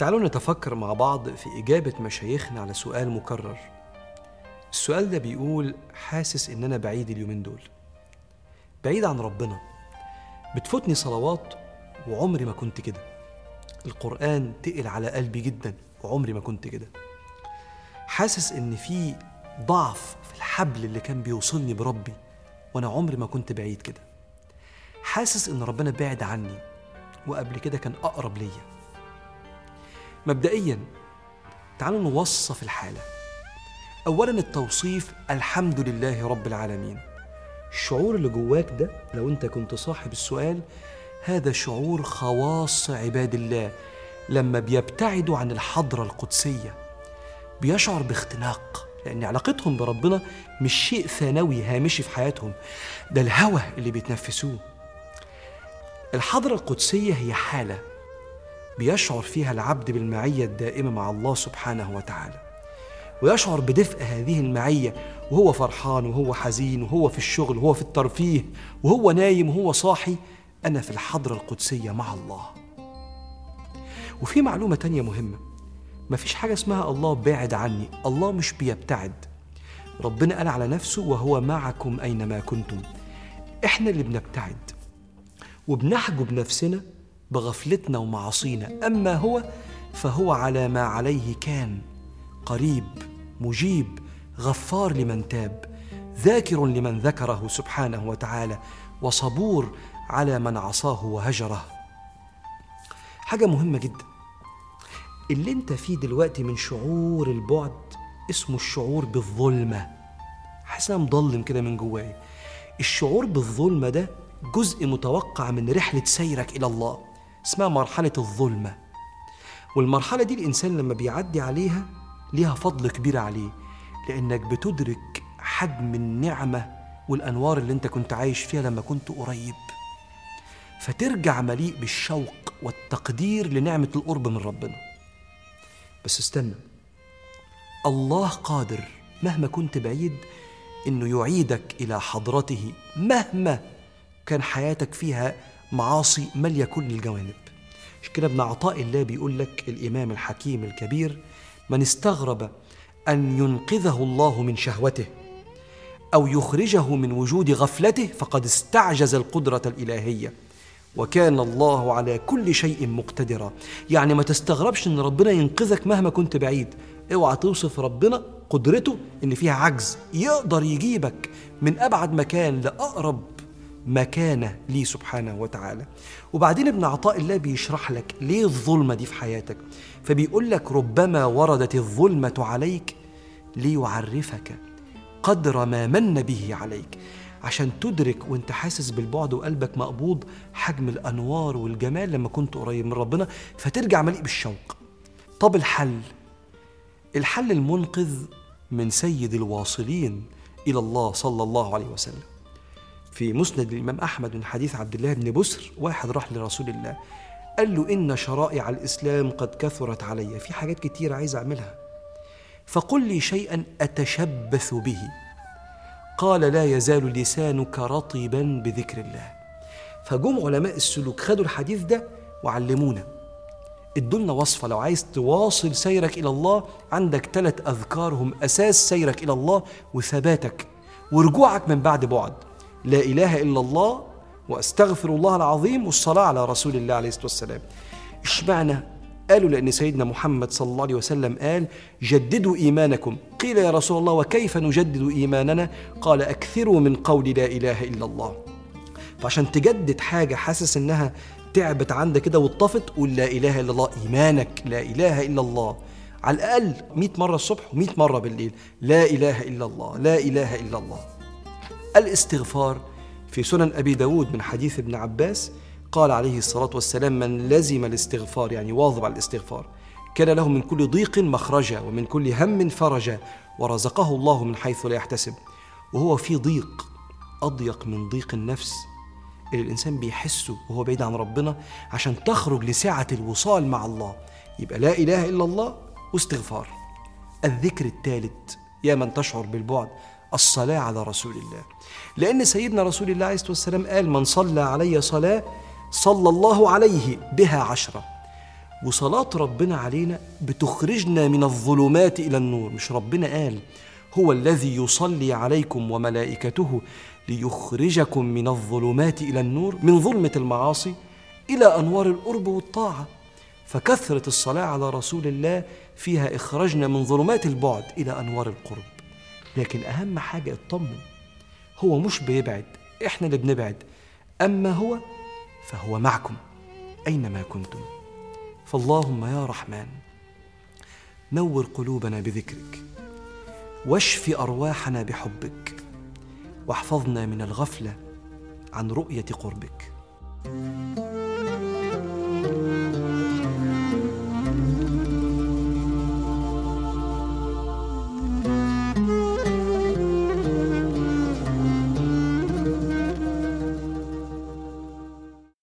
تعالوا نتفكر مع بعض في إجابة مشايخنا على سؤال مكرر. السؤال ده بيقول حاسس إن أنا بعيد اليومين دول. بعيد عن ربنا. بتفوتني صلوات وعمري ما كنت كده. القرآن تقل على قلبي جدا وعمري ما كنت كده. حاسس إن في ضعف في الحبل اللي كان بيوصلني بربي وأنا عمري ما كنت بعيد كده. حاسس إن ربنا بعد عني وقبل كده كان أقرب ليا. مبدئيا تعالوا نوصف الحالة. أولا التوصيف الحمد لله رب العالمين. الشعور اللي جواك ده لو أنت كنت صاحب السؤال هذا شعور خواص عباد الله لما بيبتعدوا عن الحضرة القدسية. بيشعر باختناق لأن علاقتهم بربنا مش شيء ثانوي هامشي في حياتهم. ده الهوى اللي بيتنفسوه. الحضرة القدسية هي حالة. بيشعر فيها العبد بالمعية الدائمة مع الله سبحانه وتعالى. ويشعر بدفء هذه المعية وهو فرحان وهو حزين وهو في الشغل وهو في الترفيه وهو نايم وهو صاحي. أنا في الحضرة القدسية مع الله. وفي معلومة تانية مهمة. مفيش حاجة اسمها الله بعد عني. الله مش بيبتعد. ربنا قال على نفسه وهو معكم أينما كنتم. إحنا اللي بنبتعد. وبنحجب نفسنا بغفلتنا ومعاصينا. أما هو فهو على ما عليه كان. قريب مجيب غفار لمن تاب ذاكر لمن ذكره سبحانه وتعالى وصبور على من عصاه وهجره. حاجة مهمة جدا. اللي انت فيه دلوقتي من شعور البعد اسمه الشعور بالظلمة. حاسس مضلم كده من جواي الشعور بالظلمة ده جزء متوقع من رحلة سيرك إلى الله. اسمها مرحلة الظلمة. والمرحلة دي الإنسان لما بيعدي عليها ليها فضل كبير عليه لأنك بتدرك حجم النعمة والأنوار اللي أنت كنت عايش فيها لما كنت قريب. فترجع مليء بالشوق والتقدير لنعمة القرب من ربنا. بس استنى الله قادر مهما كنت بعيد إنه يعيدك إلى حضرته مهما كان حياتك فيها معاصي ماليه كل الجوانب مش كده ابن عطاء الله بيقول لك الإمام الحكيم الكبير من استغرب أن ينقذه الله من شهوته أو يخرجه من وجود غفلته فقد استعجز القدرة الإلهية. وكان الله على كل شيء مقتدرا. يعني ما تستغربش إن ربنا ينقذك مهما كنت بعيد. اوعى توصف ربنا قدرته إن فيها عجز. يقدر يجيبك من أبعد مكان لأقرب مكانة ليه سبحانه وتعالى. وبعدين ابن عطاء الله بيشرح لك ليه الظلمة دي في حياتك. فبيقول لك ربما وردت الظلمة عليك ليعرفك قدر ما من به عليك. عشان تدرك وانت حاسس بالبعد وقلبك مقبوض حجم الأنوار والجمال لما كنت قريب من ربنا فترجع مليء بالشوق. طب الحل؟ الحل المنقذ من سيد الواصلين إلى الله صلى الله عليه وسلم. في مسند الإمام أحمد من حديث عبد الله بن بسر واحد راح لرسول الله قال له إن شرائع الإسلام قد كثرت علي. في حاجات كتير عايز أعملها. فقل لي شيئا أتشبث به. قال لا يزال لسانك رطبا بذكر الله. فجم علماء السلوك خدوا الحديث ده وعلمونا. ادولنا وصفة لو عايز تواصل سيرك إلى الله عندك ثلاث أذكار هم أساس سيرك إلى الله وثباتك ورجوعك من بعد بعد. لا إله إلا الله وأستغفر الله العظيم والصلاة على رسول الله عليه الصلاة والسلام. اشمعنى قالوا لأن سيدنا محمد صلى الله عليه وسلم قال جددوا إيمانكم. قيل يا رسول الله وكيف نجدد إيماننا؟ قال أكثروا من قول لا إله إلا الله. فعشان تجدد حاجة حاسس إنها تعبت عندك كده واتطفت قول لا إله إلا الله. إيمانك لا إله إلا الله. على الأقل 100 مرة الصبح و100 مرة بالليل لا إله إلا الله لا إله إلا الله. الاستغفار. في سنن أبي داود من حديث ابن عباس قال عليه الصلاة والسلام من لزم الاستغفار يعني واظب على الاستغفار كان له من كل ضيق مخرجا ومن كل هم فرجا ورزقه الله من حيث لا يحتسب. وهو في ضيق أضيق من ضيق النفس. اللي الإنسان بيحسه وهو بعيد عن ربنا عشان تخرج لسعة الوصال مع الله يبقى لا إله إلا الله واستغفار. الذكر الثالث يا من تشعر بالبعد الصلاة على رسول الله. لأن سيدنا رسول الله عليه الصلاة والسلام قال من صلى علي صلاة صلى الله عليه بها عشرة. وصلاة ربنا علينا بتخرجنا من الظلمات إلى النور. مش ربنا قال هو الذي يصلي عليكم وملائكته ليخرجكم من الظلمات إلى النور من ظلمة المعاصي إلى أنوار القرب والطاعة. فكثرة الصلاة على رسول الله فيها إخرجنا من ظلمات البعد إلى أنوار القرب. لكن أهم حاجة اطمن. هو مش بيبعد إحنا اللي بنبعد. أما هو فهو معكم أينما كنتم. فاللهم يا رحمن نور قلوبنا بذكرك واشف أرواحنا بحبك واحفظنا من الغفلة عن رؤية قربك. thank you